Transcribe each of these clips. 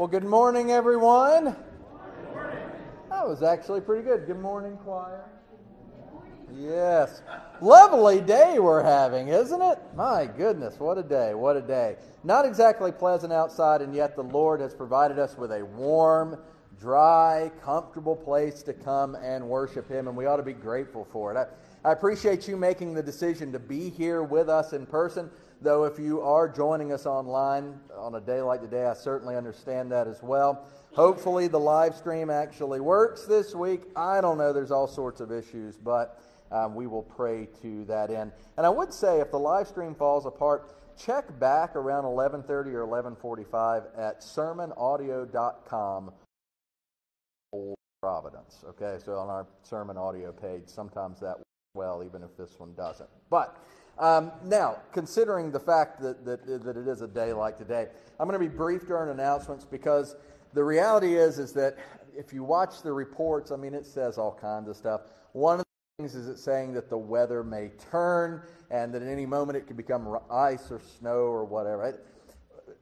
Well, good morning, everyone. Good morning. That was actually pretty good. Good morning, choir. Yes. Lovely day we're having, isn't it? My goodness, what a day, what a day. Not exactly pleasant outside, and yet the Lord has provided us with a warm, dry, comfortable place to come and worship Him, and we ought to be grateful for it. I, I appreciate you making the decision to be here with us in person. Though, if you are joining us online on a day like today, I certainly understand that as well. Hopefully, the live stream actually works this week. I don't know, there's all sorts of issues, but um, we will pray to that end. And I would say, if the live stream falls apart, check back around 11:30 or 11:45 at sermonaudio.com. Providence. Okay, so on our sermon audio page, sometimes that works well, even if this one doesn't. But um, now, considering the fact that, that, that it is a day like today, I'm going to be brief during announcements because the reality is, is that if you watch the reports, I mean, it says all kinds of stuff. One of the things is it saying that the weather may turn and that at any moment it could become ice or snow or whatever.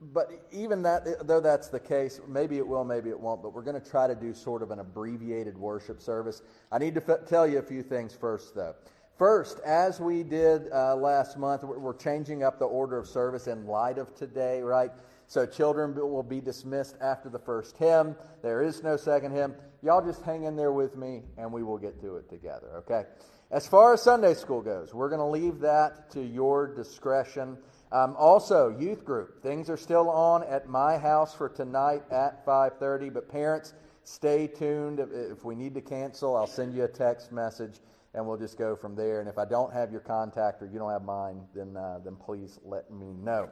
But even that, though that's the case, maybe it will, maybe it won't, but we're going to try to do sort of an abbreviated worship service. I need to f- tell you a few things first, though. First, as we did uh, last month, we're changing up the order of service in light of today, right? So children will be dismissed after the first hymn. There is no second hymn. Y'all just hang in there with me and we will get through it together, okay? As far as Sunday school goes, we're going to leave that to your discretion. Um, also, youth group. Things are still on at my house for tonight at 5:30, but parents, stay tuned. If, if we need to cancel, I'll send you a text message and we'll just go from there. And if I don't have your contact or you don't have mine, then, uh, then please let me know.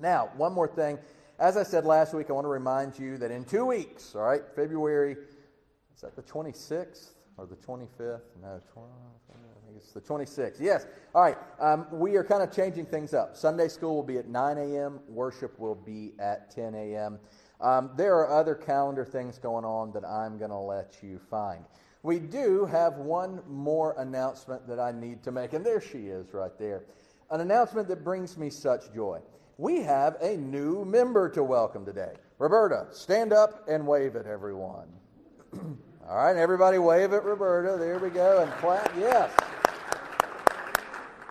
Now, one more thing. As I said last week, I want to remind you that in two weeks, all right, February, is that the 26th or the 25th? No, 20, I think it's the 26th. Yes. All right. Um, we are kind of changing things up. Sunday school will be at 9 a.m., worship will be at 10 a.m. Um, there are other calendar things going on that I'm going to let you find. We do have one more announcement that I need to make, and there she is right there. An announcement that brings me such joy. We have a new member to welcome today. Roberta, stand up and wave at everyone. All right, everybody wave at Roberta. There we go, and clap. Yes.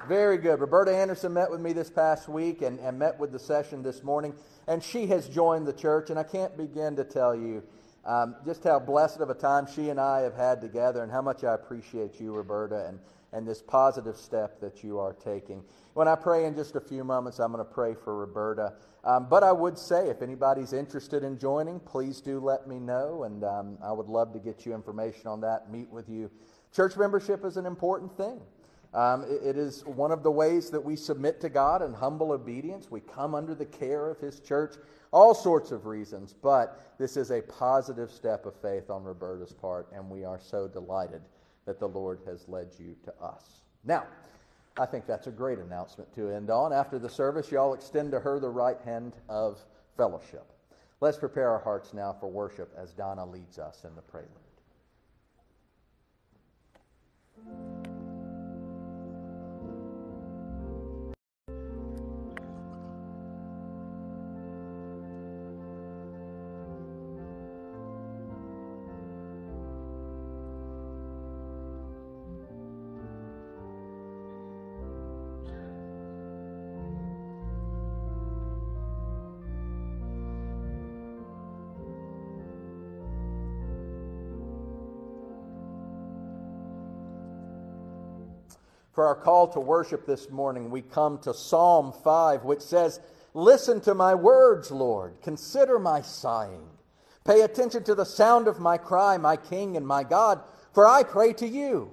Very good. Roberta Anderson met with me this past week and, and met with the session this morning, and she has joined the church, and I can't begin to tell you um, just how blessed of a time she and I have had together and how much I appreciate you, Roberta, and, and this positive step that you are taking. When I pray in just a few moments, I'm going to pray for Roberta. Um, but I would say, if anybody's interested in joining, please do let me know, and um, I would love to get you information on that, meet with you. Church membership is an important thing. Um, it, it is one of the ways that we submit to God in humble obedience. We come under the care of His church all sorts of reasons, but this is a positive step of faith on Roberta's part, and we are so delighted that the Lord has led you to us. Now, I think that's a great announcement to end on. After the service, y'all extend to her the right hand of fellowship. Let's prepare our hearts now for worship as Donna leads us in the prelude. Our call to worship this morning, we come to Psalm 5, which says, Listen to my words, Lord. Consider my sighing. Pay attention to the sound of my cry, my King and my God, for I pray to you.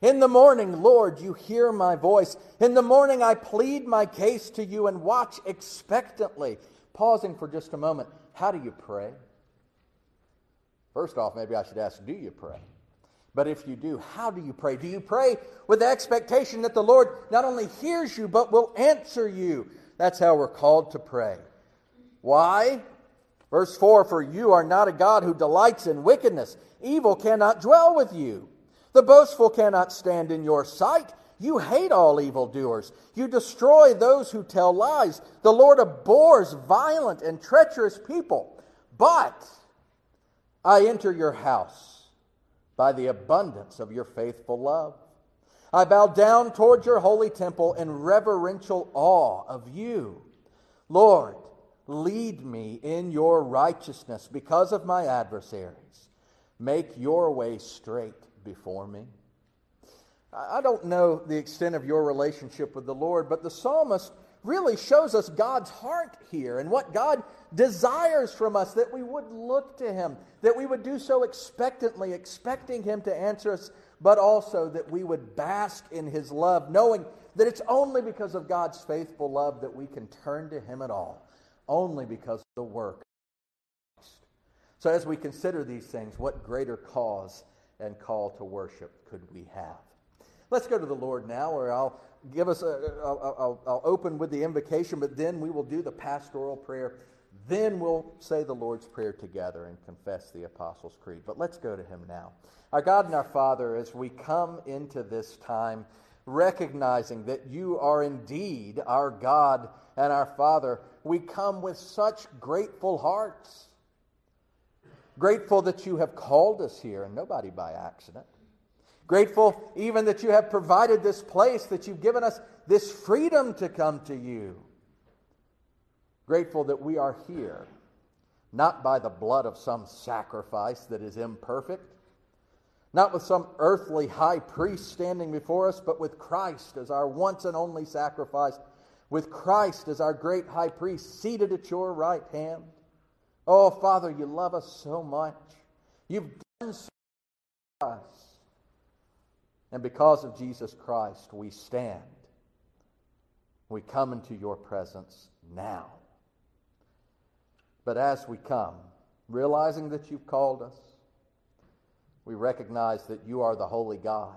In the morning, Lord, you hear my voice. In the morning, I plead my case to you and watch expectantly. Pausing for just a moment, how do you pray? First off, maybe I should ask, do you pray? But if you do, how do you pray? Do you pray with the expectation that the Lord not only hears you, but will answer you? That's how we're called to pray. Why? Verse 4 For you are not a God who delights in wickedness, evil cannot dwell with you. The boastful cannot stand in your sight. You hate all evildoers. You destroy those who tell lies. The Lord abhors violent and treacherous people. But I enter your house by the abundance of your faithful love. I bow down toward your holy temple in reverential awe of you. Lord, lead me in your righteousness because of my adversaries. Make your way straight before me. I don't know the extent of your relationship with the Lord, but the psalmist really shows us God's heart here and what God desires from us that we would look to Him, that we would do so expectantly, expecting Him to answer us, but also that we would bask in His love, knowing that it's only because of God's faithful love that we can turn to Him at all, only because of the work of Christ. So, as we consider these things, what greater cause and call to worship could we have? Let's go to the Lord now, or I'll give us a, I'll, I'll, I'll open with the invocation, but then we will do the pastoral prayer. Then we'll say the Lord's Prayer together and confess the Apostles' Creed. But let's go to Him now. Our God and our Father, as we come into this time, recognizing that you are indeed our God and our Father, we come with such grateful hearts. Grateful that you have called us here, and nobody by accident. Grateful even that you have provided this place, that you've given us this freedom to come to you. Grateful that we are here, not by the blood of some sacrifice that is imperfect, not with some earthly high priest standing before us, but with Christ as our once and only sacrifice, with Christ as our great high priest seated at your right hand. Oh, Father, you love us so much. You've done so much for us. And because of Jesus Christ, we stand. We come into your presence now. But as we come, realizing that you've called us, we recognize that you are the holy God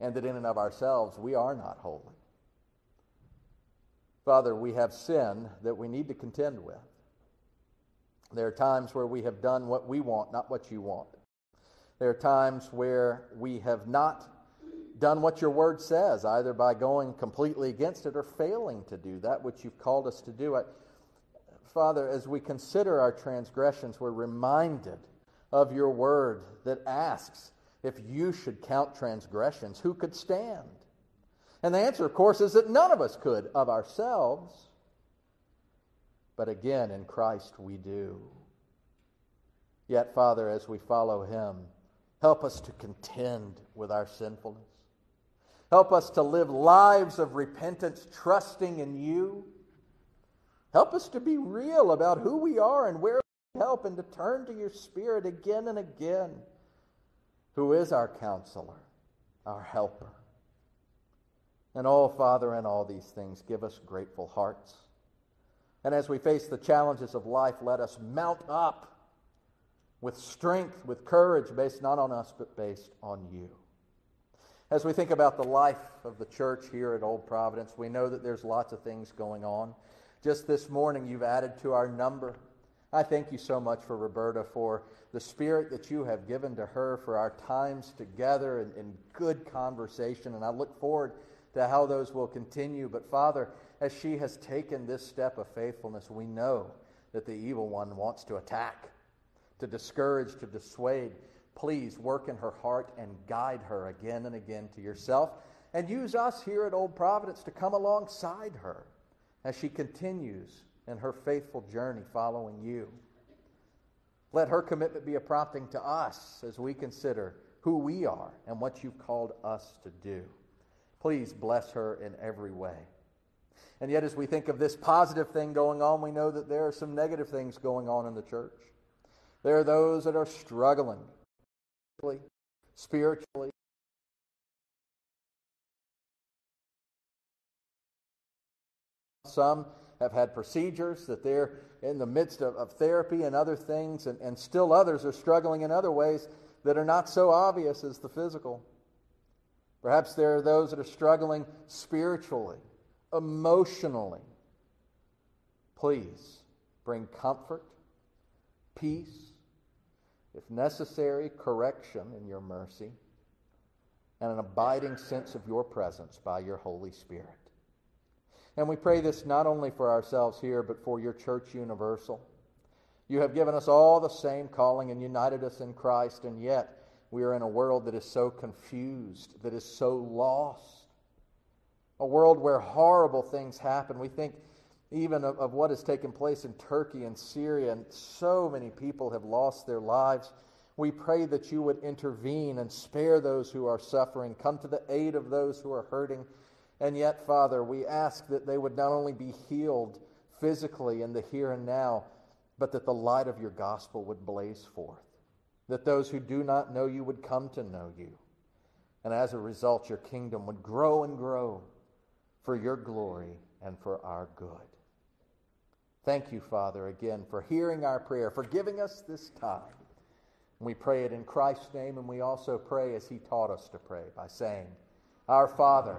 and that in and of ourselves we are not holy. Father, we have sin that we need to contend with. There are times where we have done what we want, not what you want. There are times where we have not done what your word says, either by going completely against it or failing to do that which you've called us to do. Father, as we consider our transgressions, we're reminded of your word that asks if you should count transgressions, who could stand? And the answer, of course, is that none of us could of ourselves. But again, in Christ we do. Yet, Father, as we follow him, help us to contend with our sinfulness. Help us to live lives of repentance, trusting in you. Help us to be real about who we are and where we help, and to turn to your Spirit again and again, who is our counselor, our helper. And oh, Father, in all these things, give us grateful hearts. And as we face the challenges of life, let us mount up with strength, with courage, based not on us, but based on you. As we think about the life of the church here at Old Providence, we know that there's lots of things going on. Just this morning, you've added to our number. I thank you so much for Roberta, for the spirit that you have given to her, for our times together in, in good conversation. And I look forward to how those will continue. But Father, as she has taken this step of faithfulness, we know that the evil one wants to attack, to discourage, to dissuade please work in her heart and guide her again and again to yourself. And use us here at Old Providence to come alongside her as she continues in her faithful journey following you. Let her commitment be a prompting to us as we consider who we are and what you've called us to do. Please bless her in every way. And yet, as we think of this positive thing going on, we know that there are some negative things going on in the church. There are those that are struggling spiritually. Some have had procedures that they're in the midst of, of therapy and other things, and, and still others are struggling in other ways that are not so obvious as the physical. Perhaps there are those that are struggling spiritually, emotionally. Please bring comfort, peace, if necessary, correction in your mercy, and an abiding sense of your presence by your Holy Spirit. And we pray this not only for ourselves here, but for your church universal. You have given us all the same calling and united us in Christ, and yet we are in a world that is so confused, that is so lost. A world where horrible things happen. We think even of, of what has taken place in Turkey and Syria, and so many people have lost their lives. We pray that you would intervene and spare those who are suffering, come to the aid of those who are hurting. And yet, Father, we ask that they would not only be healed physically in the here and now, but that the light of your gospel would blaze forth, that those who do not know you would come to know you. And as a result, your kingdom would grow and grow for your glory and for our good. Thank you, Father, again for hearing our prayer, for giving us this time. We pray it in Christ's name, and we also pray as he taught us to pray by saying, Our Father,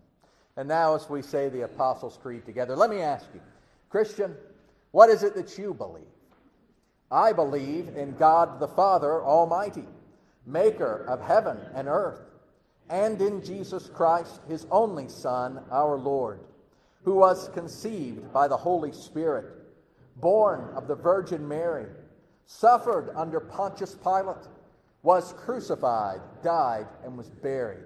And now, as we say the Apostles' Creed together, let me ask you, Christian, what is it that you believe? I believe in God the Father Almighty, maker of heaven and earth, and in Jesus Christ, his only Son, our Lord, who was conceived by the Holy Spirit, born of the Virgin Mary, suffered under Pontius Pilate, was crucified, died, and was buried.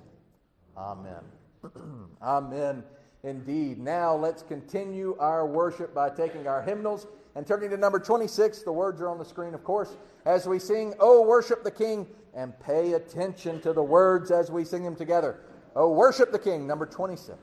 Amen. Amen indeed. Now let's continue our worship by taking our hymnals and turning to number 26. The words are on the screen, of course, as we sing, Oh, worship the King, and pay attention to the words as we sing them together. Oh, worship the King, number 26.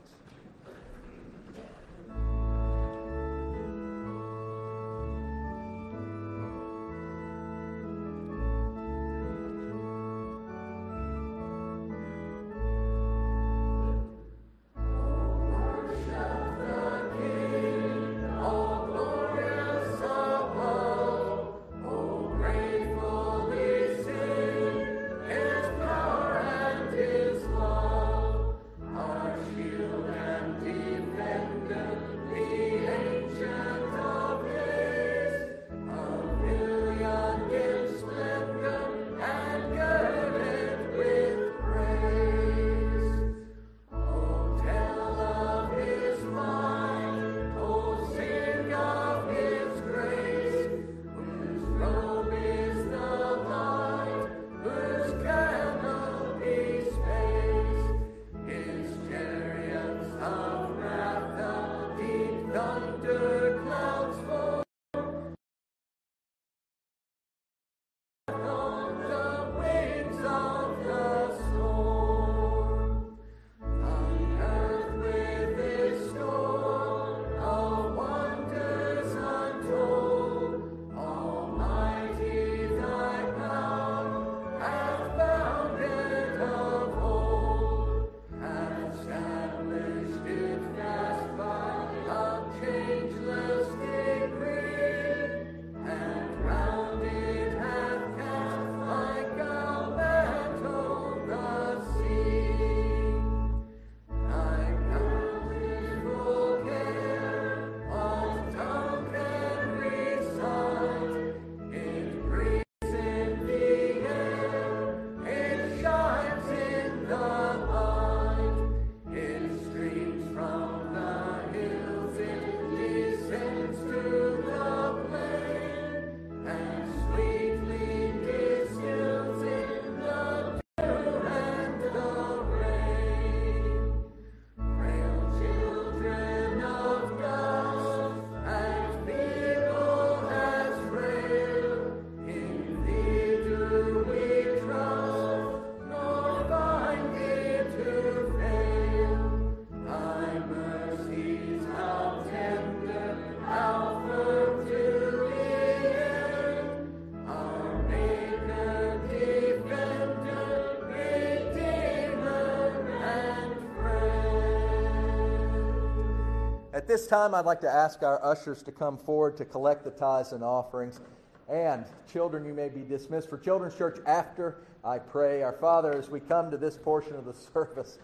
This time, I'd like to ask our ushers to come forward to collect the tithes and offerings. And children, you may be dismissed for Children's Church after I pray. Our Father, as we come to this portion of the service,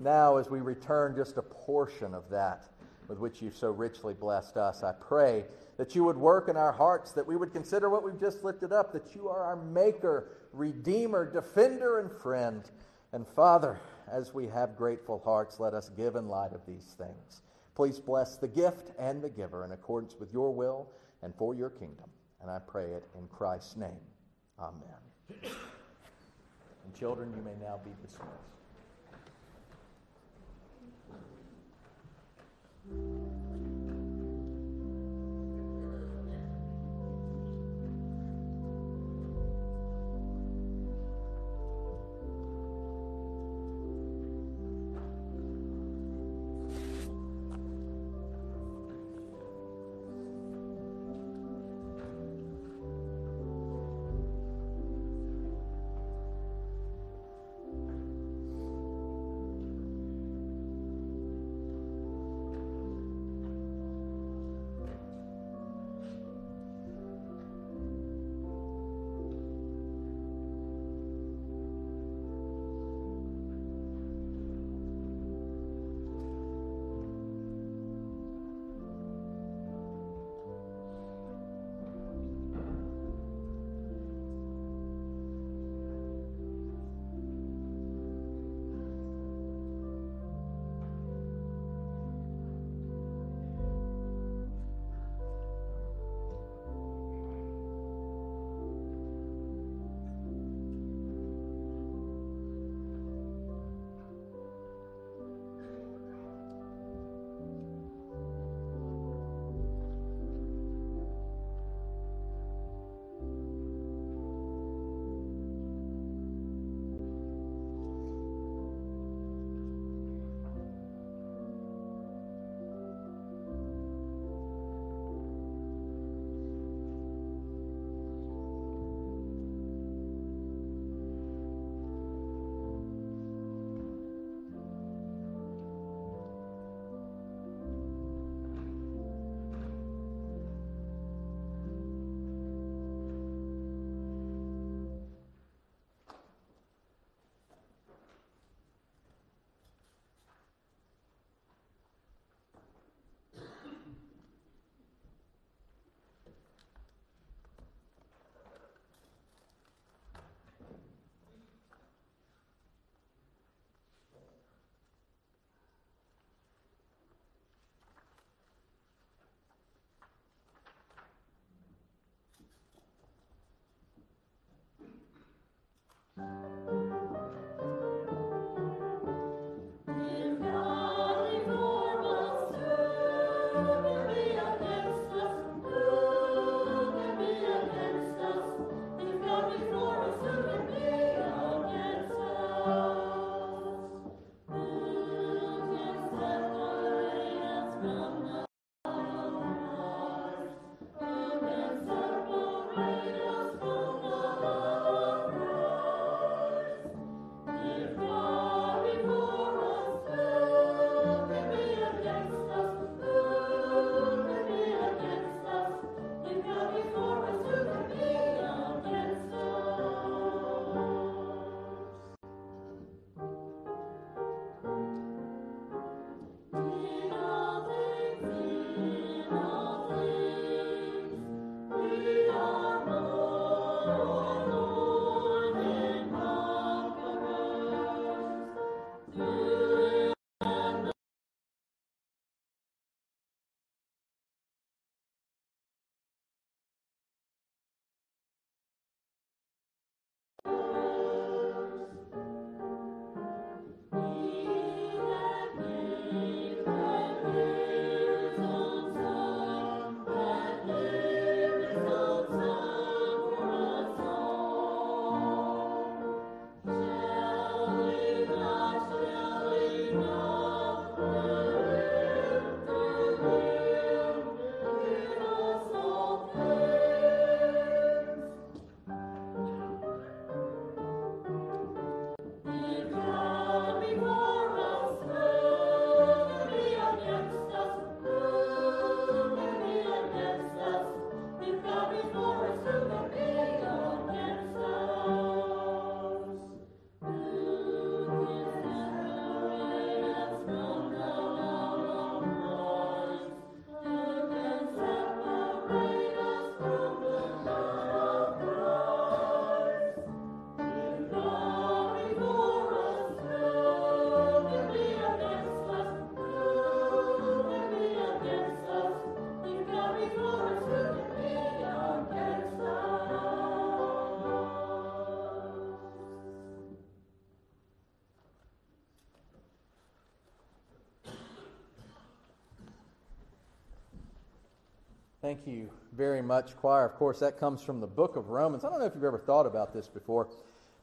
now as we return just a portion of that with which you've so richly blessed us, I pray that you would work in our hearts, that we would consider what we've just lifted up, that you are our maker, redeemer, defender, and friend. And Father, as we have grateful hearts, let us give in light of these things. Please bless the gift and the giver in accordance with your will and for your kingdom. And I pray it in Christ's name. Amen. And children, you may now be dismissed. Thank you very much, choir. Of course, that comes from the book of Romans. I don't know if you've ever thought about this before,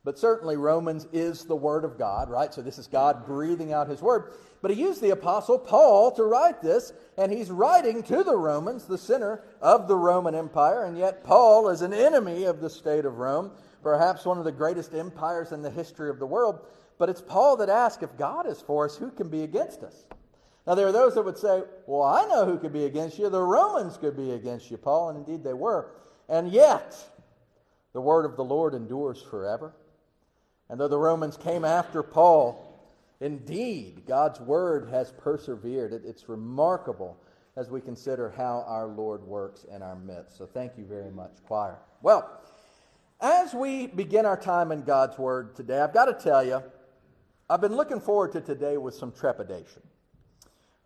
but certainly Romans is the Word of God, right? So this is God breathing out His Word. But he used the Apostle Paul to write this, and he's writing to the Romans, the center of the Roman Empire, and yet Paul is an enemy of the state of Rome, perhaps one of the greatest empires in the history of the world. But it's Paul that asks if God is for us, who can be against us? Now, there are those that would say, Well, I know who could be against you. The Romans could be against you, Paul, and indeed they were. And yet, the word of the Lord endures forever. And though the Romans came after Paul, indeed, God's word has persevered. it's remarkable as we consider how our Lord works in our midst. So thank you very much, choir. Well, as we begin our time in God's word today, I've got to tell you, I've been looking forward to today with some trepidation.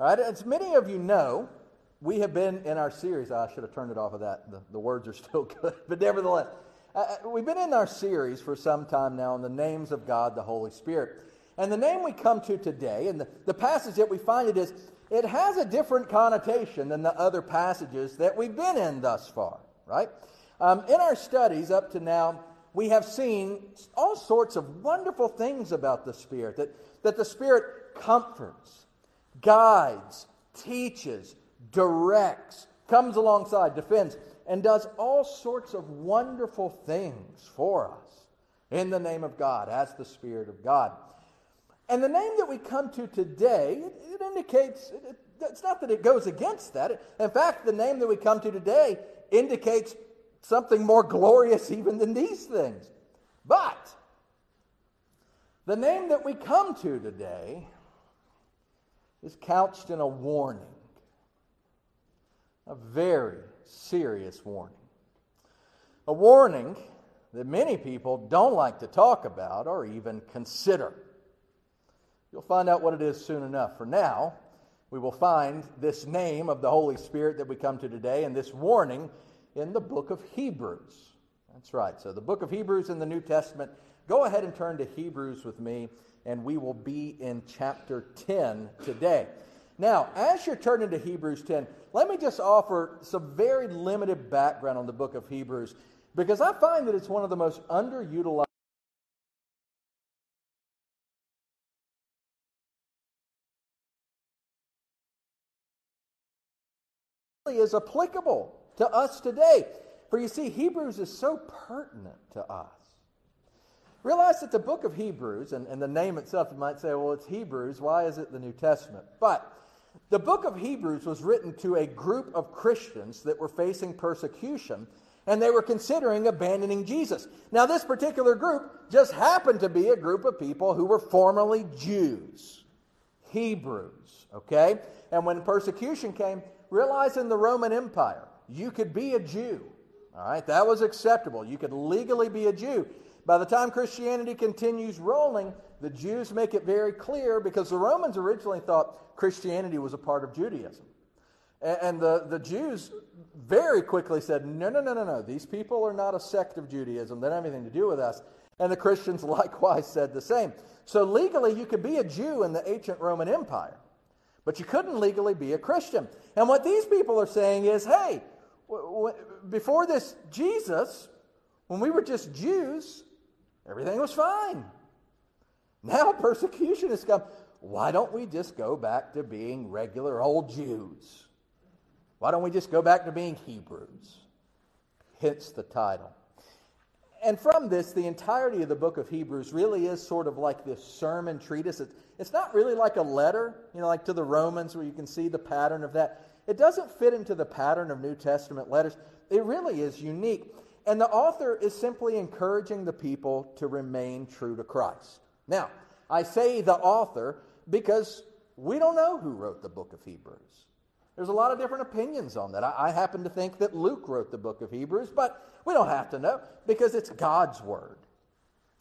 All right, as many of you know, we have been in our series. I should have turned it off of that. The, the words are still good, but nevertheless, uh, uh, we've been in our series for some time now on the names of God, the Holy Spirit. And the name we come to today, and the, the passage that we find it is, it has a different connotation than the other passages that we've been in thus far, right? Um, in our studies up to now, we have seen all sorts of wonderful things about the Spirit, that, that the Spirit comforts, guides, teaches, directs, comes alongside, defends, and does all sorts of wonderful things for us in the name of God, as the Spirit of God. And the name that we come to today, it, it indicates, it, it, it's not that it goes against that. In fact, the name that we come to today indicates something more glorious even than these things. But the name that we come to today is couched in a warning, a very serious warning. A warning that many people don't like to talk about or even consider. You'll find out what it is soon enough. For now, we will find this name of the Holy Spirit that we come to today and this warning in the book of Hebrews. That's right. So, the book of Hebrews in the New Testament. Go ahead and turn to Hebrews with me and we will be in chapter 10 today. Now, as you're turning to Hebrews 10, let me just offer some very limited background on the book of Hebrews because I find that it's one of the most underutilized. is applicable to us today. For you see, Hebrews is so pertinent to us. Realize that the book of Hebrews, and, and the name itself, you might say, well, it's Hebrews. Why is it the New Testament? But the book of Hebrews was written to a group of Christians that were facing persecution and they were considering abandoning Jesus. Now, this particular group just happened to be a group of people who were formerly Jews, Hebrews, okay? And when persecution came, realize in the Roman Empire, you could be a Jew, all right? That was acceptable. You could legally be a Jew. By the time Christianity continues rolling, the Jews make it very clear because the Romans originally thought Christianity was a part of Judaism. And the, the Jews very quickly said, no, no, no, no, no. These people are not a sect of Judaism. They don't have anything to do with us. And the Christians likewise said the same. So legally, you could be a Jew in the ancient Roman Empire, but you couldn't legally be a Christian. And what these people are saying is, hey, w- w- before this Jesus, when we were just Jews, Everything was fine. Now persecution has come. Why don't we just go back to being regular old Jews? Why don't we just go back to being Hebrews? Hence the title. And from this, the entirety of the book of Hebrews really is sort of like this sermon treatise. It's, not really like a letter, you know, like to the Romans where you can see the pattern of that. It doesn't fit into the pattern of New Testament letters. It really is unique. And the author is simply encouraging the people to remain true to Christ. Now, I say the author because we don't know who wrote the book of Hebrews. There's a lot of different opinions on that. I, I, happen to think that Luke wrote the book of Hebrews, but we don't have to know because it's God's word.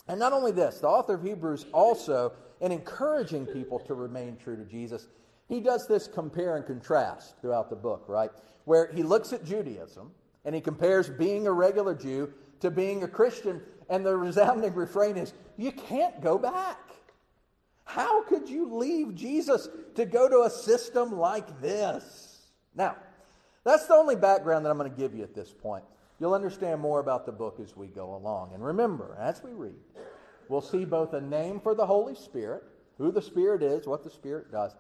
And not only this, the author of Hebrews also, in encouraging people to remain true to Jesus, he does this compare and contrast throughout the book, right? Where he looks at Judaism and he compares being a regular Jew to being a Christian. And the resounding refrain is, you can't go back. How could you leave Jesus to go to a system like this? Now, That's the only background that I'm going to give you at this point. You'll understand more about the book as we go along. And remember, as we read, we'll see both a name for the Holy Spirit, who the Spirit is, what the Spirit does,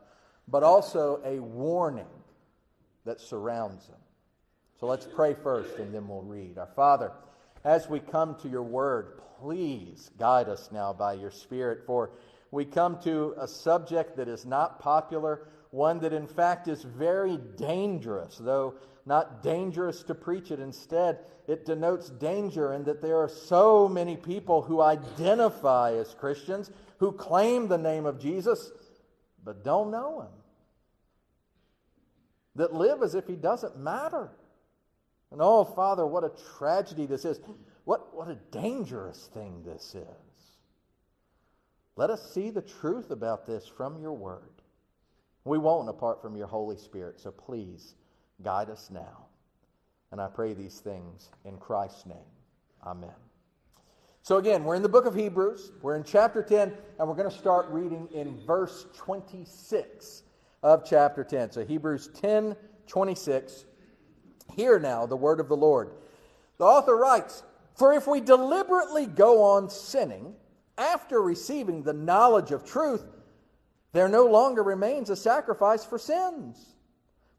but also a warning that surrounds him. So let's pray first and then we'll read. Our Father, as we come to your word, please guide us now by your Spirit, for we come to a subject that is not popular, one that in fact is very dangerous, though not dangerous to preach it. Instead, it denotes danger in that there are so many people who identify as Christians, who claim the name of Jesus, but don't know him that live as if he doesn't matter. And oh, Father, what a tragedy this is. What, what a dangerous thing this is. Let us see the truth about this from your word. We won't apart from your Holy Spirit, so please guide us now. And I pray these things in Christ's name. Amen. So, again, we're in the book of Hebrews. We're in chapter 10, and we're going to start reading in verse 26 of chapter 10. So Hebrews 10 26. Hear now the word of the Lord. The author writes, For if we deliberately go on sinning after receiving the knowledge of truth, there no longer remains a sacrifice for sins,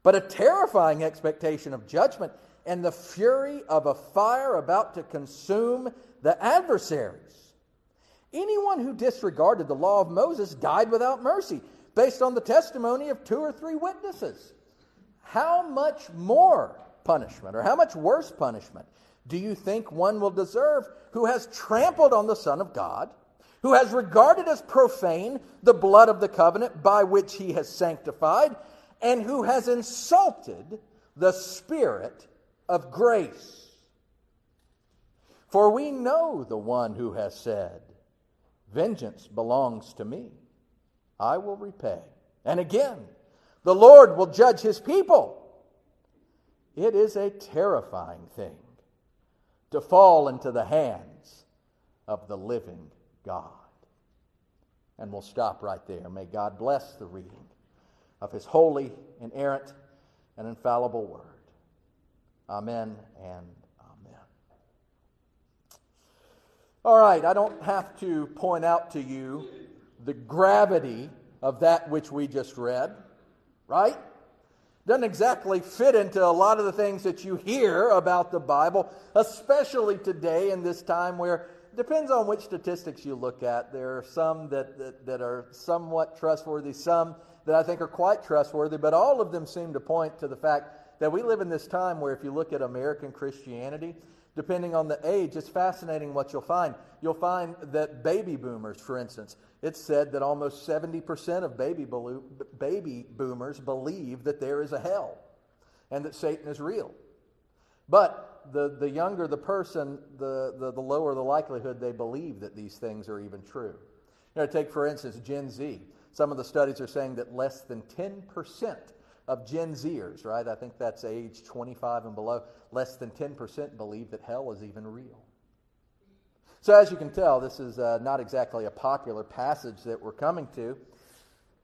but a terrifying expectation of judgment and the fury of a fire about to consume the adversaries. Anyone who disregarded the law of Moses died without mercy based on the testimony of two or three witnesses. How much more punishment, or how much worse punishment, do you think one will deserve who has trampled on the Son of God, who has regarded as profane the blood of the covenant by which he has sanctified, and who has insulted the Spirit of grace? For we know the one who has said, Vengeance belongs to me. I will repay. And again, the Lord will judge his people. It is a terrifying thing to fall into the hands of the living God. And we'll stop right there. May God bless the reading of his holy, inerrant, and infallible word. Amen and amen. All right, I don't have to point out to you the gravity of that which we just read, right? Doesn't exactly fit into a lot of the things that you hear about the Bible, especially today in this time where depends on which statistics you look at. There are some that, that, that, are somewhat trustworthy, some that I think are quite trustworthy, but all of them seem to point to the fact that we live in this time where if you look at American Christianity, depending on the age, it's fascinating what you'll find. You'll find that baby boomers, for instance, it's said that almost 70% of baby, baby boomers believe that there is a hell and that Satan is real. But the, the younger the person, the, the, the lower the likelihood they believe that these things are even true. You know, take, for instance, Gen Z. Some of the studies are saying that less than 10% of Gen Zers, right? I think that's age 25 and below, less than 10% believe that hell is even real. So, as you can tell, this is uh, not exactly a popular passage that we're coming to.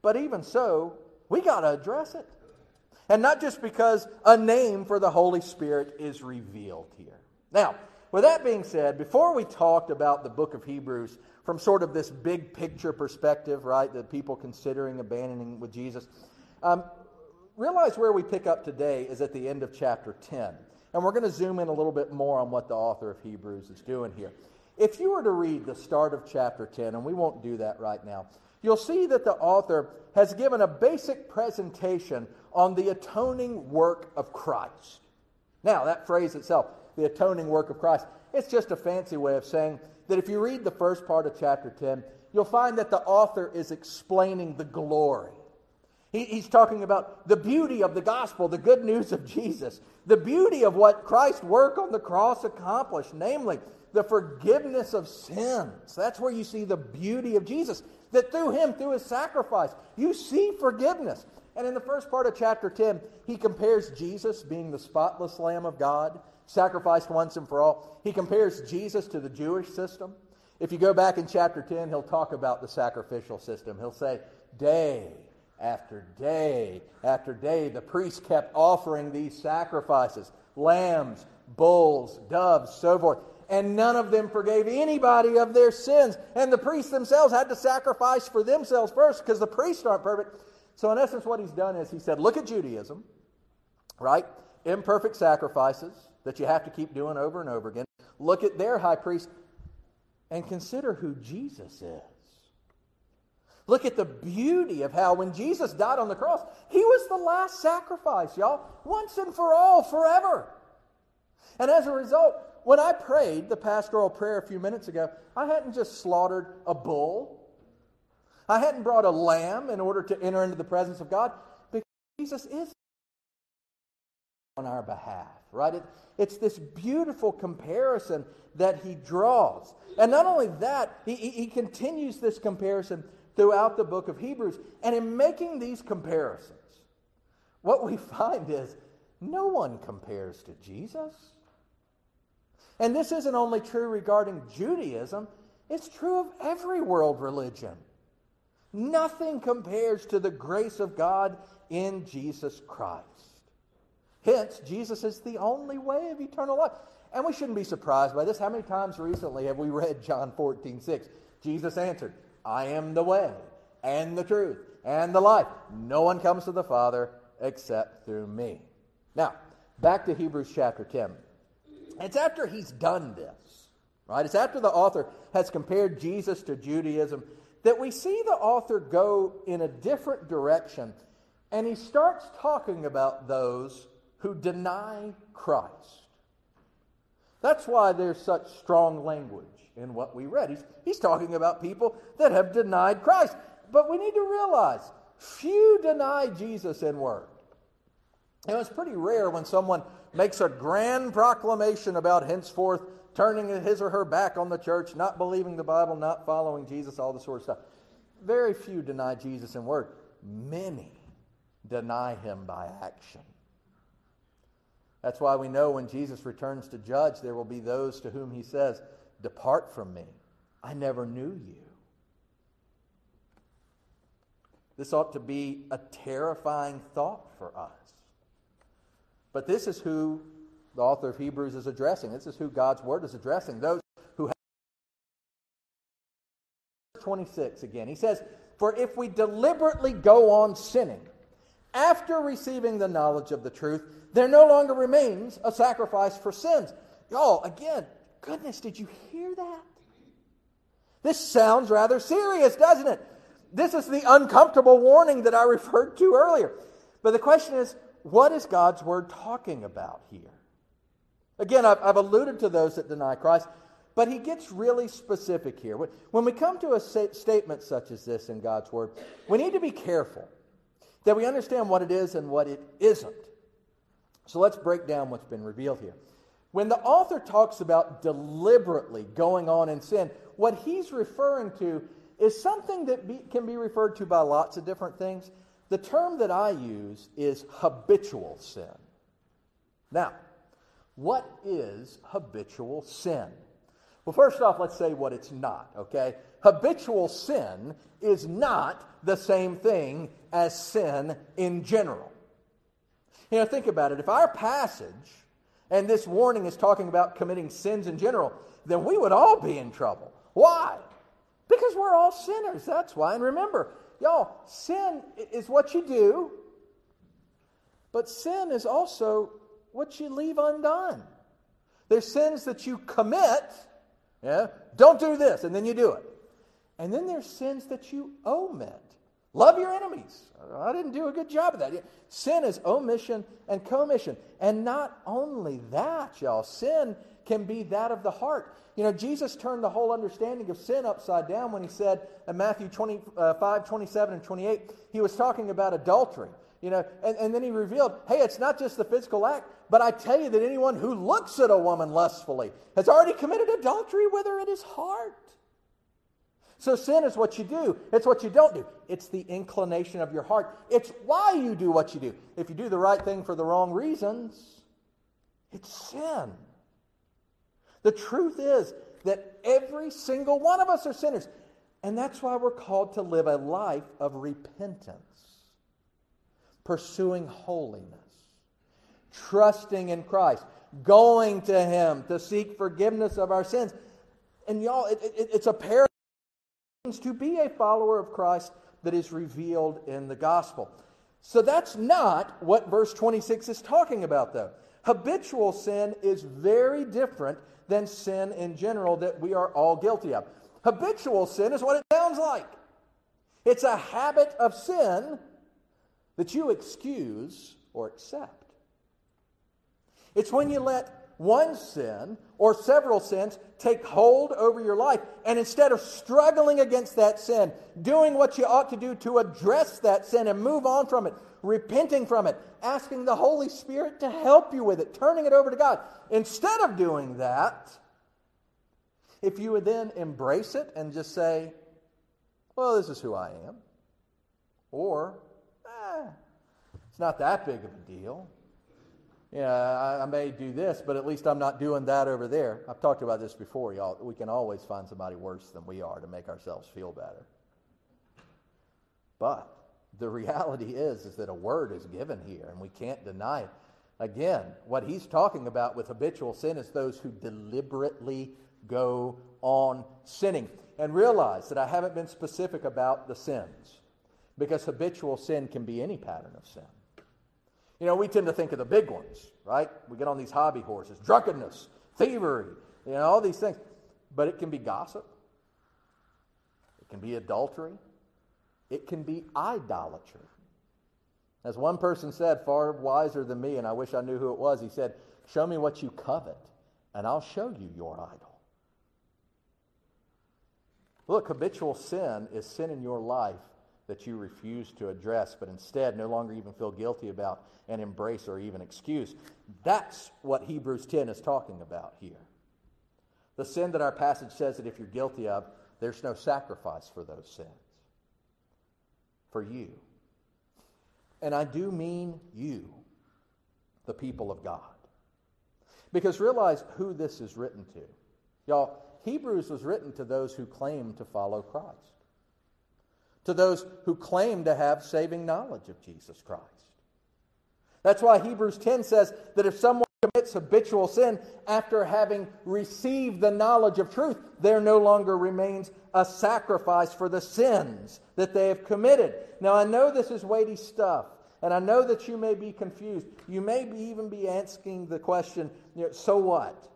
But even so, we got to address it. And not just because a name for the Holy Spirit is revealed here. Now, with that being said, before we talked about the book of Hebrews from sort of this big picture perspective, right, that people considering abandoning with Jesus, um, realize where we pick up today is at the end of chapter 10. And we're going to zoom in a little bit more on what the author of Hebrews is doing here. If you were to read the start of chapter 10, and we won't do that right now, you'll see that the author has given a basic presentation on the atoning work of Christ. Now, that phrase itself, the atoning work of Christ, it's just a fancy way of saying that if you read the first part of chapter 10, you'll find that the author is explaining the glory. He, he's talking about the beauty of the gospel, the good news of Jesus, the beauty of what Christ's work on the cross accomplished, namely, the forgiveness of sins. That's where you see the beauty of Jesus. That through him, through his sacrifice, you see forgiveness. And in the first part of chapter 10, he compares Jesus being the spotless Lamb of God, sacrificed once and for all. He compares Jesus to the Jewish system. If you go back in chapter 10, he'll talk about the sacrificial system. He'll say, day after day after day, the priests kept offering these sacrifices lambs, bulls, doves, so forth. And none of them forgave anybody of their sins. And the priests themselves had to sacrifice for themselves first because the priests aren't perfect. So, in essence, what he's done is he said, Look at Judaism, right? Imperfect sacrifices that you have to keep doing over and over again. Look at their high priest and consider who Jesus is. Look at the beauty of how when Jesus died on the cross, he was the last sacrifice, y'all, once and for all, forever. And as a result, when I prayed the pastoral prayer a few minutes ago, I hadn't just slaughtered a bull. I hadn't brought a lamb in order to enter into the presence of God because Jesus is on our behalf, right? It, it's this beautiful comparison that he draws. And not only that, he, he continues this comparison throughout the book of Hebrews. And in making these comparisons, what we find is no one compares to Jesus. And this isn't only true regarding Judaism, it's true of every world religion. Nothing compares to the grace of God in Jesus Christ. Hence, Jesus is the only way of eternal life. And we shouldn't be surprised by this. How many times recently have we read John 14, 6? Jesus answered, I am the way and the truth and the life. No one comes to the Father except through me. Now, back to Hebrews chapter 10. It's after he's done this, right? It's after the author has compared Jesus to Judaism that we see the author go in a different direction and he starts talking about those who deny Christ. That's why there's such strong language in what we read. He's, he's talking about people that have denied Christ. But we need to realize few deny Jesus in word. Know, it's pretty rare when someone makes a grand proclamation about henceforth turning his or her back on the church, not believing the Bible, not following Jesus, all this sort of stuff. Very few deny Jesus in word. Many deny him by action. That's why we know when Jesus returns to judge, there will be those to whom he says, Depart from me. I never knew you. This ought to be a terrifying thought for us. But this is who the author of Hebrews is addressing. This is who God's word is addressing. Those who have 26 again. He says, For if we deliberately go on sinning after receiving the knowledge of the truth, there no longer remains a sacrifice for sins. Y'all, again, goodness, did you hear that? This sounds rather serious, doesn't it? This is the uncomfortable warning that I referred to earlier. But the question is, what is God's word talking about here? Again, I've, I've alluded to those that deny Christ, but he gets really specific here. When we come to a statement such as this in God's word, we need to be careful that we understand what it is and what it isn't. So let's break down what's been revealed here. When the author talks about deliberately going on in sin, what he's referring to is something that be, can be referred to by lots of different things. The term that I use is habitual sin. Now, what is habitual sin? Well, first off, let's say what it's not, okay? Habitual sin is not the same thing as sin in general. You know, think about it. If our passage and this warning is talking about committing sins in general, then we would all be in trouble. Why? Because we're all sinners. That's why. And remember, y'all, sin is what you do, but sin is also what you leave undone. There's sins that you commit, yeah, don't do this, and then you do it. And then there's sins that you omit. Love your enemies. I didn't do a good job of that. Sin is omission and commission. And not only that, y'all, sin can be that of the heart. You know, Jesus turned the whole understanding of sin upside down when he said in Matthew 25, uh, 27, and 28, he was talking about adultery. You know, and, and then he revealed, hey, it's not just the physical act, but I tell you that anyone who looks at a woman lustfully has already committed adultery with her in his heart. So sin is what you do. It's what you don't do. It's the inclination of your heart. It's why you do what you do. If you do the right thing for the wrong reasons, it's sin. The truth is that every single one of us are sinners. And that's why we're called to live a life of repentance. pursuing holiness, trusting in Christ, going to Him to seek forgiveness of our sins. And y'all, it, it, it's a paradigm to be a follower of Christ that is revealed in the gospel. So that's not what verse 26 is talking about, though. Habitual sin is very different than sin in general that we are all guilty of. Habitual sin is what it sounds like it's a habit of sin that you excuse or accept. It's when you let one sin or several sins take hold over your life, and instead of struggling against that sin, doing what you ought to do to address that sin and move on from it, repenting from it, asking the Holy Spirit to help you with it, turning it over to God, instead of doing that, if you would then embrace it and just say, well, this is who I am, or, eh, it's not that big of a deal. Yeah, I, I, may do this, but at least I'm not doing that over there. I've talked about this before, y'all. We can always find somebody worse than we are to make ourselves feel better. But the reality is, is that a word is given here, and we can't deny it. Again, what he's talking about with habitual sin is those who deliberately go on sinning. And realize that I haven't been specific about the sins, because habitual sin can be any pattern of sin. You know, we tend to think of the big ones, right? We get on these hobby horses drunkenness, thievery, you know, all these things. But it can be gossip, it can be adultery, it can be idolatry. As one person said, far wiser than me, and I wish I knew who it was, he said, Show me what you covet, and I'll show you your idol. Look, habitual sin is sin in your life that you refuse to address, but instead no longer even feel guilty about and embrace or even excuse. That's what Hebrews 10 is talking about here. The sin that our passage says that if you're guilty of, there's no sacrifice for those sins. For you. And I do mean you, the people of God. Because realize who this is written to. Y'all, Hebrews was written to those who claim to follow Christ to those who claim to have saving knowledge of Jesus Christ. That's why Hebrews 10 says that if someone commits habitual sin after having received the knowledge of truth, there no longer remains a sacrifice for the sins that they have committed. Now, I know this is weighty stuff, and I know that you may be confused. You may be even be asking the question, you know, so what?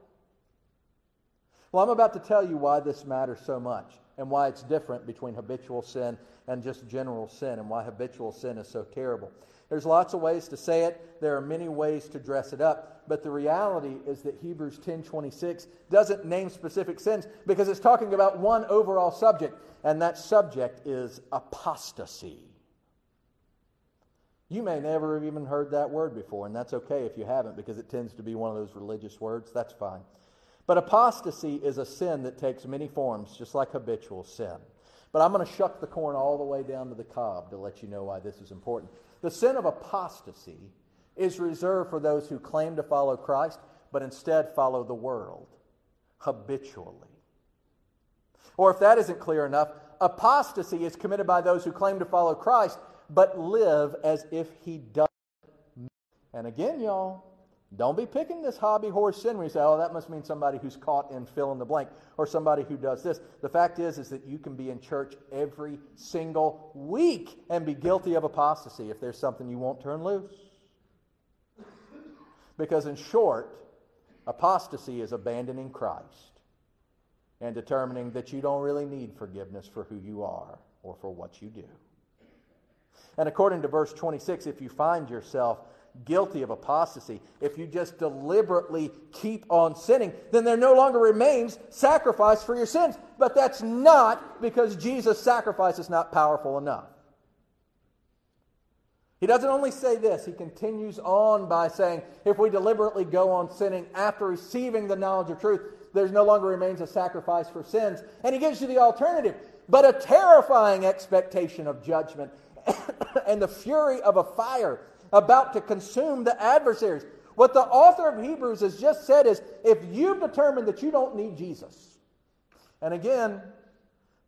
Well, I'm about to tell you why this matters so much and why it's different between habitual sin and just general sin and why habitual sin is so terrible. There's lots of ways to say it. There are many ways to dress it up. But the reality is that Hebrews 10:26 doesn't name specific sins because it's talking about one overall subject, and that subject is apostasy. You may never have even heard that word before, and that's okay if you haven't because it tends to be one of those religious words. That's fine. But apostasy is a sin that takes many forms, just like habitual sin. But I'm going to shuck the corn all the way down to the cob to let you know why this is important. The sin of apostasy is reserved for those who claim to follow Christ, but instead follow the world habitually. Or if that isn't clear enough, apostasy is committed by those who claim to follow Christ, but live as if he doesn't. And again, y'all, don't be picking this hobby horse sin where you say, oh, that must mean somebody who's caught in fill in the blank or somebody who does this. The fact is, is that you can be in church every single week and be guilty of apostasy if there's something you won't turn loose. Because, in short, apostasy is abandoning Christ and determining that you don't really need forgiveness for who you are or for what you do. And according to verse 26, if you find yourself guilty of apostasy. If you just deliberately keep on sinning, then there no longer remains sacrifice for your sins. But that's not because Jesus' sacrifice is not powerful enough. He doesn't only say this, he continues on by saying, if we deliberately go on sinning after receiving the knowledge of truth, there's no longer remains a sacrifice for sins. And he gives you the alternative, but a terrifying expectation of judgment and the fury of a fire about to consume the adversaries. What the author of Hebrews has just said is if you've determined that you don't need Jesus, and again,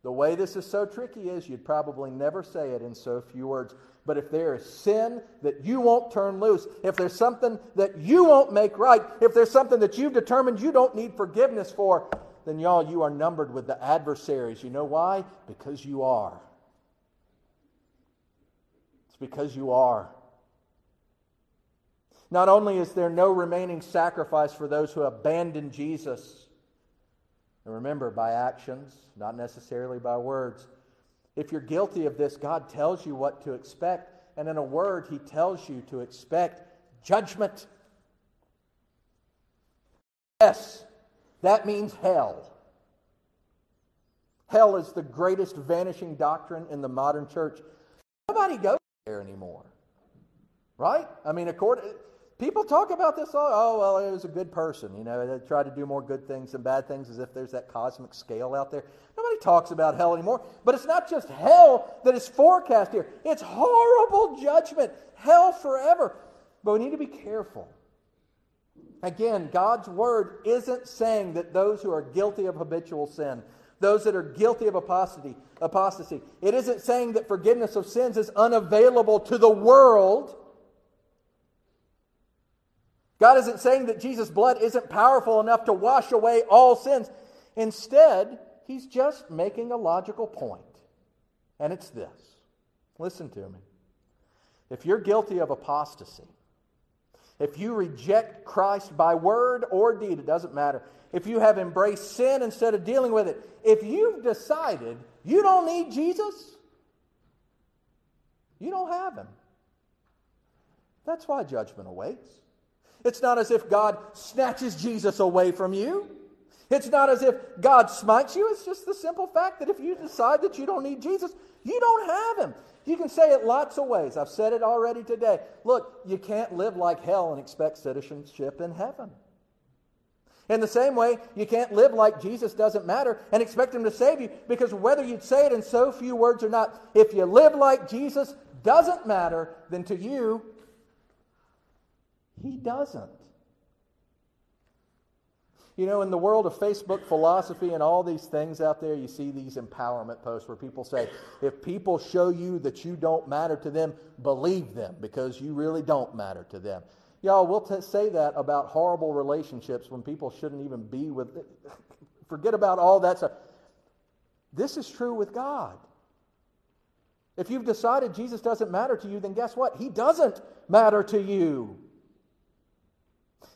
The way this is so tricky is you'd probably never say it in so few words. But if there is sin that you won't turn loose, if there's something that you won't make right, if there's something that you've determined you don't need forgiveness for, then y'all, you are numbered with the adversaries. You know why? Because you are. It's because you are. Not only is there no remaining sacrifice for those who abandon Jesus, and remember, by actions, not necessarily by words. If you're guilty of this, God tells you what to expect. And in a word, He tells you to expect judgment. Yes, that means hell. Hell is the greatest vanishing doctrine in the modern church. Nobody goes there anymore. Right? I mean, according people talk about this all, oh, well, it was a good person. You know, they try to do more good things than bad things as if there's that cosmic scale out there. Nobody talks about hell anymore. But it's not just hell that is forecast here, it's horrible judgment, hell forever. But we need to be careful. Again, God's word isn't saying that those who are guilty of habitual sin, those that are guilty of apostasy, apostasy, it isn't saying that forgiveness of sins is unavailable to the world God isn't saying that Jesus' blood isn't powerful enough to wash away all sins. Instead, he's just making a logical point. And it's this listen to me. If you're guilty of apostasy, if you reject Christ by word or deed, it doesn't matter. If you have embraced sin instead of dealing with it, if you've decided you don't need Jesus, you don't have him. That's why judgment awaits. It's not as if God snatches Jesus away from you. It's not as if God smites you. It's just the simple fact that if you decide that you don't need Jesus, you don't have him. You can say it lots of ways. I've said it already today. Look, you can't live like hell and expect citizenship in heaven. In the same way, you can't live like Jesus doesn't matter and expect him to save you because whether you'd say it in so few words or not, if you live like Jesus doesn't matter, then to you, he doesn't. You know, in the world of Facebook philosophy and all these things out there, you see these empowerment posts where people say, if people show you that you don't matter to them, believe them because you really don't matter to them. Y'all, we'll t- say that about horrible relationships when people shouldn't even be with. Forget about all that stuff. This is true with God. If you've decided Jesus doesn't matter to you, then guess what? He doesn't matter to you.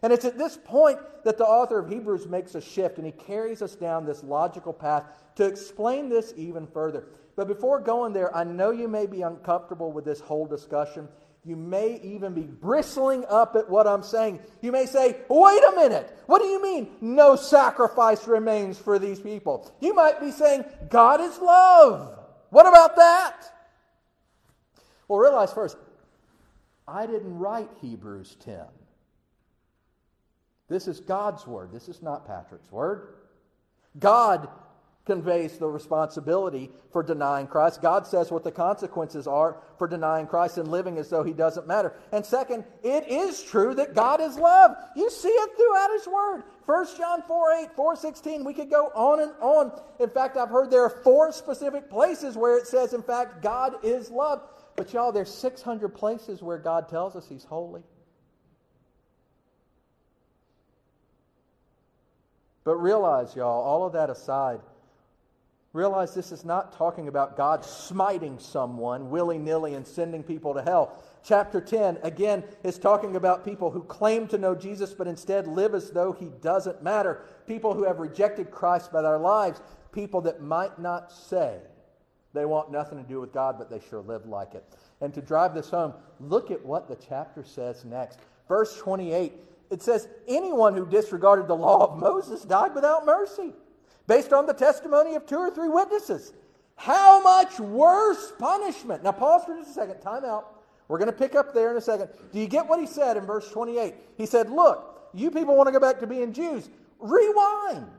And it's at this point that the author of Hebrews makes a shift and he carries us down this logical path to explain this even further. But before going there, I know you may be uncomfortable with this whole discussion. You may even be bristling up at what I'm saying. You may say, wait a minute, what do you mean no sacrifice remains for these people? You might be saying, God is love. What about that? Well, realize first, I didn't write Hebrews 10. This is God's word. This is not Patrick's word. God conveys the responsibility for denying Christ. God says what the consequences are for denying Christ and living as though he doesn't matter. And second, it is true that God is love. You see it throughout his word. 1 John 4 8, 4 16, we could go on and on. In fact, I've heard there are four specific places where it says, in fact, God is love. But y'all, there's 600 places where God tells us he's holy. But realize, y'all, all of that aside, realize this is not talking about God smiting someone willy nilly and sending people to hell. Chapter 10, again, is talking about people who claim to know Jesus but instead live as though he doesn't matter. People who have rejected Christ by their lives. People that might not say they want nothing to do with God, but they sure live like it. And to drive this home, look at what the chapter says next. Verse 28 it says, anyone who disregarded the law of Moses died without mercy, based on the testimony of two or three witnesses. How much worse punishment? Now, pause for just a second. Time out. We're going to pick up there in a second. Do you get what he said in verse 28? He said, Look, you people want to go back to being Jews. Rewind.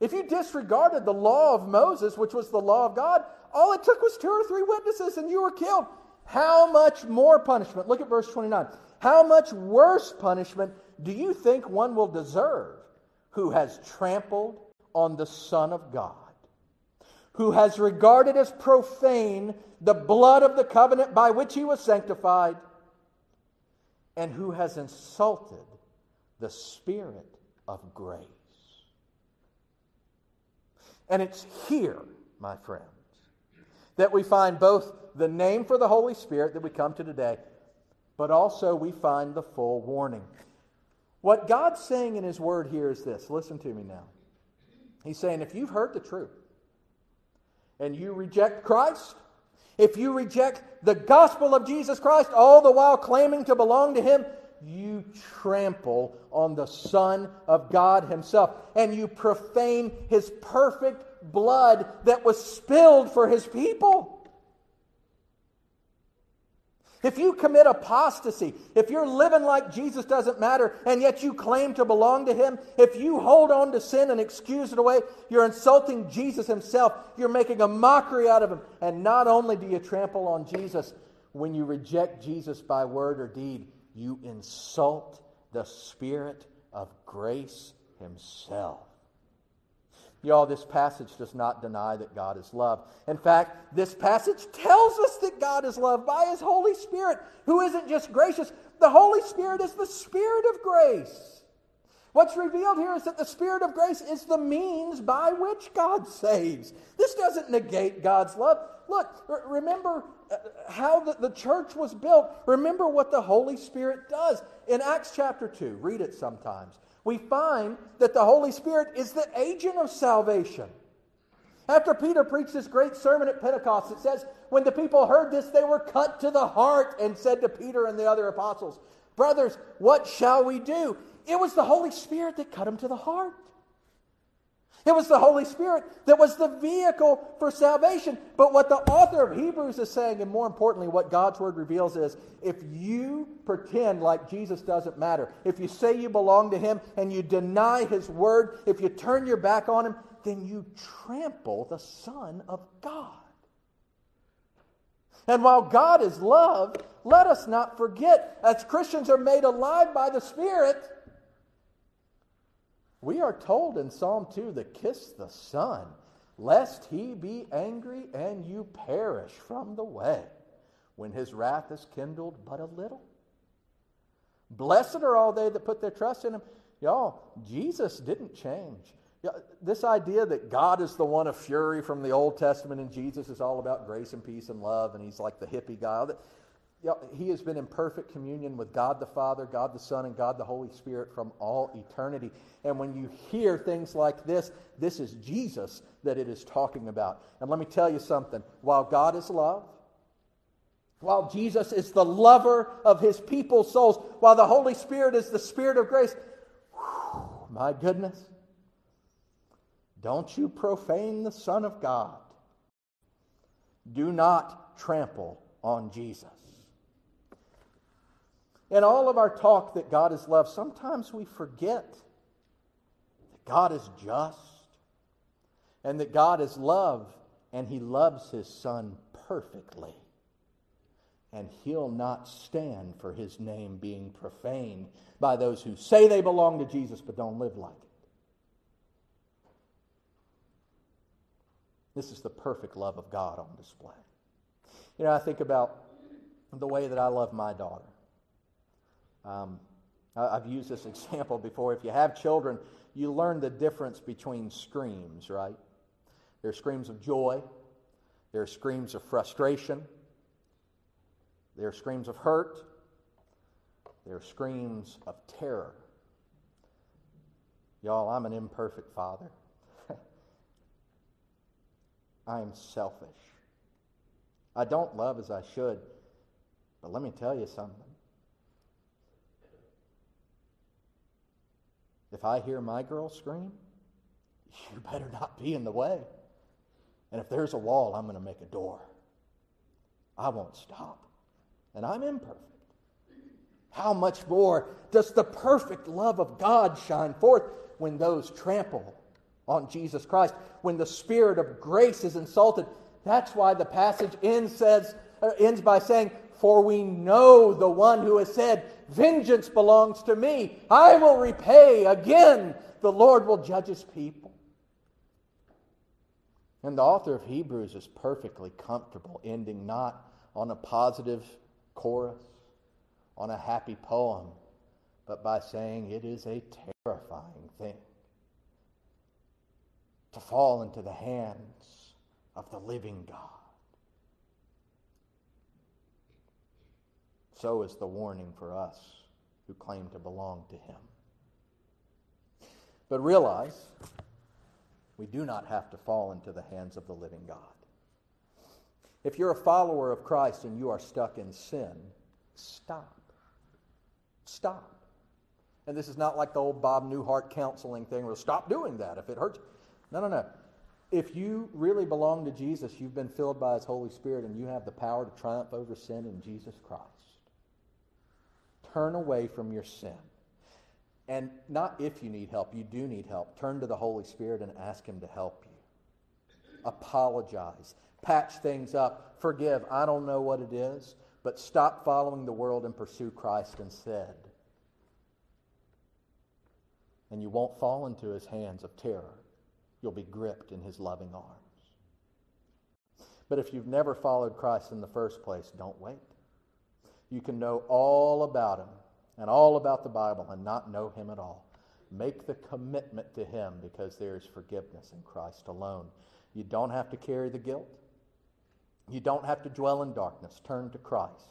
If you disregarded the law of Moses, which was the law of God, all it took was two or three witnesses and you were killed. How much more punishment? Look at verse 29. How much worse punishment do you think one will deserve who has trampled on the Son of God? who has regarded as profane the blood of the covenant by which he was sanctified, and who has insulted the Spirit of grace. And it's here, my friends, that we find both the name for the Holy Spirit that we come to today, but also we find the full warning. What God's saying in His Word here is this listen to me now. He's saying, if you've heard the truth and you reject Christ, if you reject the gospel of Jesus Christ, all the while claiming to belong to Him, you trample on the Son of God Himself and you profane His perfect blood that was spilled for His people. If you commit apostasy, if you're living like Jesus doesn't matter, and yet you claim to belong to Him, if you hold on to sin and excuse it away, you're insulting Jesus Himself. You're making a mockery out of Him. And not only do you trample on Jesus, when you reject Jesus by word or deed, you insult the Spirit of grace Himself. Y'all, this passage does not deny that God is love. In fact, this passage tells us that God is love by His Holy Spirit, who isn't just gracious. The Holy Spirit is the Spirit of grace. What's revealed here is that the Spirit of grace is the means by which God saves. This doesn't negate God's love. Look, remember uh, how the, the church was built. Remember what the Holy Spirit does. In Acts chapter 2, read it sometimes we find that the Holy Spirit is the agent of salvation. After Peter preached this great sermon at Pentecost, it says, when the people heard this, they were cut to the heart and said to Peter and the other apostles, Brothers, what shall we do? It was the Holy Spirit that cut them to the heart. It was the Holy Spirit that was the vehicle for salvation. But what the author of Hebrews is saying, and more importantly, what God's word reveals is if you pretend like Jesus doesn't matter, if you say you belong to him and you deny his word, if you turn your back on him, then you trample the Son of God. And while God is love, let us not forget, as Christians are made alive by the Spirit, we are told in Psalm 2 to kiss the Son, lest he be angry and you perish from the way when his wrath is kindled but a little. Blessed are all they that put their trust in him. Y'all, Jesus didn't change. This idea that God is the one of fury from the Old Testament and Jesus is all about grace and peace and love and he's like the hippie guy he has been in perfect communion with God the Father, God the Son, and God the Holy Spirit from all eternity. And when you hear things like this, this is Jesus that it is talking about. And let me tell you something while God is love, while Jesus is the lover of his people's souls, while the Holy Spirit is the Spirit of grace, whew, my goodness, don't you profane the Son of God. Do not trample on Jesus. In all of our talk that God is love, sometimes we forget that God is just and that God is love and He loves His Son perfectly. And He'll not stand for His name being profaned by those who say they belong to Jesus but don't live like it. This is the perfect love of God on display. You know, I think about the way that I love my daughter. Um, I've used this example before. If you have children, you learn the difference between screams, right? There are screams of joy, there are screams of frustration, there are screams of hurt, there are screams of terror. Y'all, I'm an imperfect father. I am selfish. I don't love as I should. But let me tell you something. If I hear my girl scream, you better not be in the way. And if there's a wall, I'm going to make a door. I won't stop. And I'm imperfect. How much more does the perfect love of God shine forth when those trample on Jesus Christ, when the Spirit of grace is insulted? That's why the passage ends, says, uh, ends by saying, For we know the one who has said, Vengeance belongs to me. I will repay. Again, the Lord will judge his people. And the author of Hebrews is perfectly comfortable ending not on a positive chorus, on a happy poem, but by saying it is a terrifying thing to fall into the hands of the living God. So is the warning for us who claim to belong to Him. But realize we do not have to fall into the hands of the living God. If you're a follower of Christ and you are stuck in sin, stop. Stop. And this is not like the old Bob Newhart counseling thing where stop doing that if it hurts. No, no, no. If you really belong to Jesus, you've been filled by His Holy Spirit and you have the power to triumph over sin in Jesus Christ. Turn away from your sin. And not if you need help, you do need help. Turn to the Holy Spirit and ask Him to help you. Apologize. Patch things up. Forgive. I don't know what it is, but stop following the world and pursue Christ instead. And you won't fall into His hands of terror. You'll be gripped in His loving arms. But if you've never followed Christ in the first place, don't wait. You can know all about Him and all about the Bible and not know Him at all. Make the commitment to Him because there is forgiveness in Christ alone. You don't have to carry the guilt. You don't have to dwell in darkness. Turn to Christ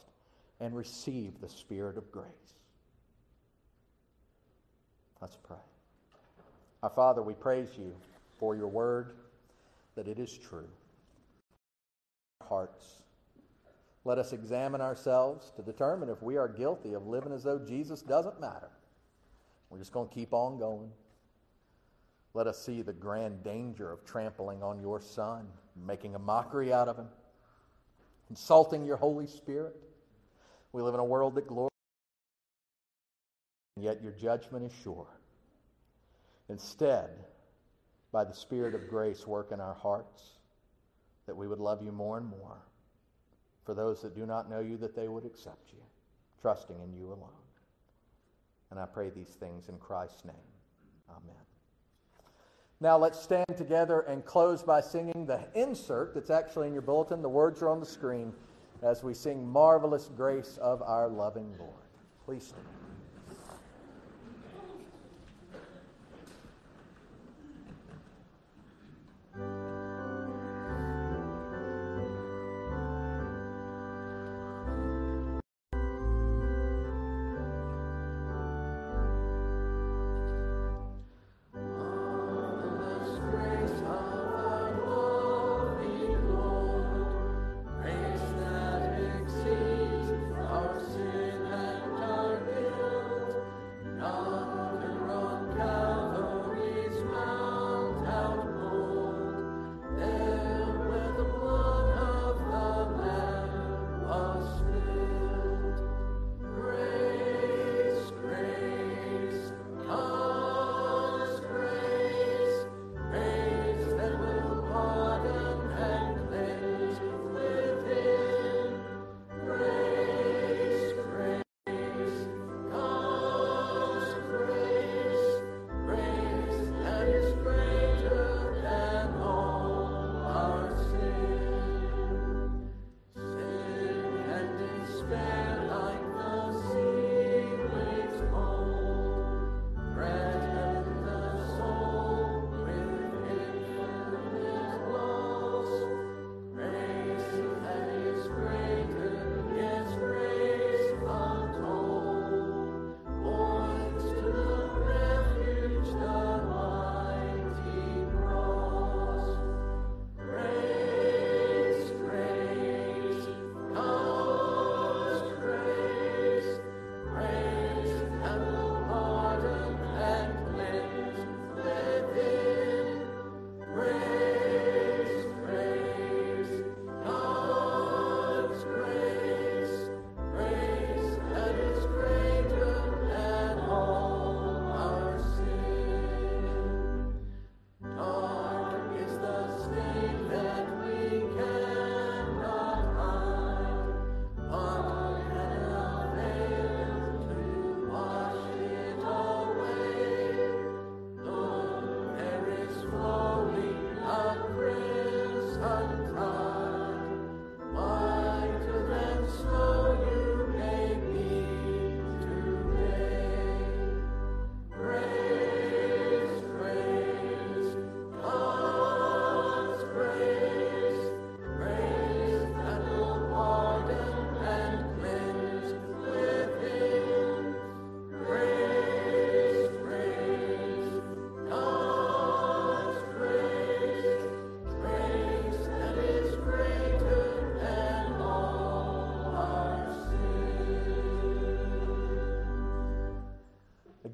and receive the Spirit of grace. Let's pray. Our Father, we praise you for your word, that it is true. Hearts let us examine ourselves to determine if we are guilty of living as though Jesus doesn't matter. We're just going to keep on going. Let us see the grand danger of trampling on your Son, making a mockery out of him, insulting your Holy Spirit. We live in a world that glorifies, and yet your judgment is sure. Instead, by the Spirit of grace, work in our hearts that we would love you more and more for those that do not know you, that they would accept you, trusting in you alone. And I pray these things in Christ's name. Amen. Now let's stand together and close by singing the insert that's actually in your bulletin. The words are on the screen as we sing Marvelous Grace of Our Loving Lord. Please stand.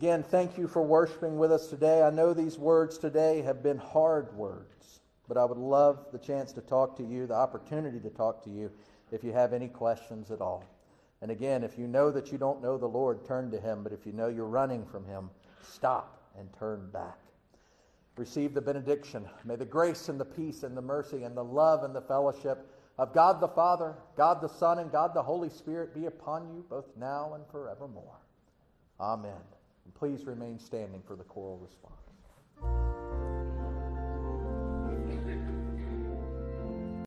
Again, thank you for worshiping with us today. I know these words today have been hard words, but I would love the chance to talk to you, the opportunity to talk to you, if you have any questions at all. And again, if you know that you don't know the Lord, turn to Him. But if you know you're running from Him, stop and turn back. Receive the benediction. May the grace and the peace and the mercy and the love and the fellowship of God the Father, God the Son, and God the Holy Spirit be upon you both now and forevermore. Amen. And please remain standing for the choral response.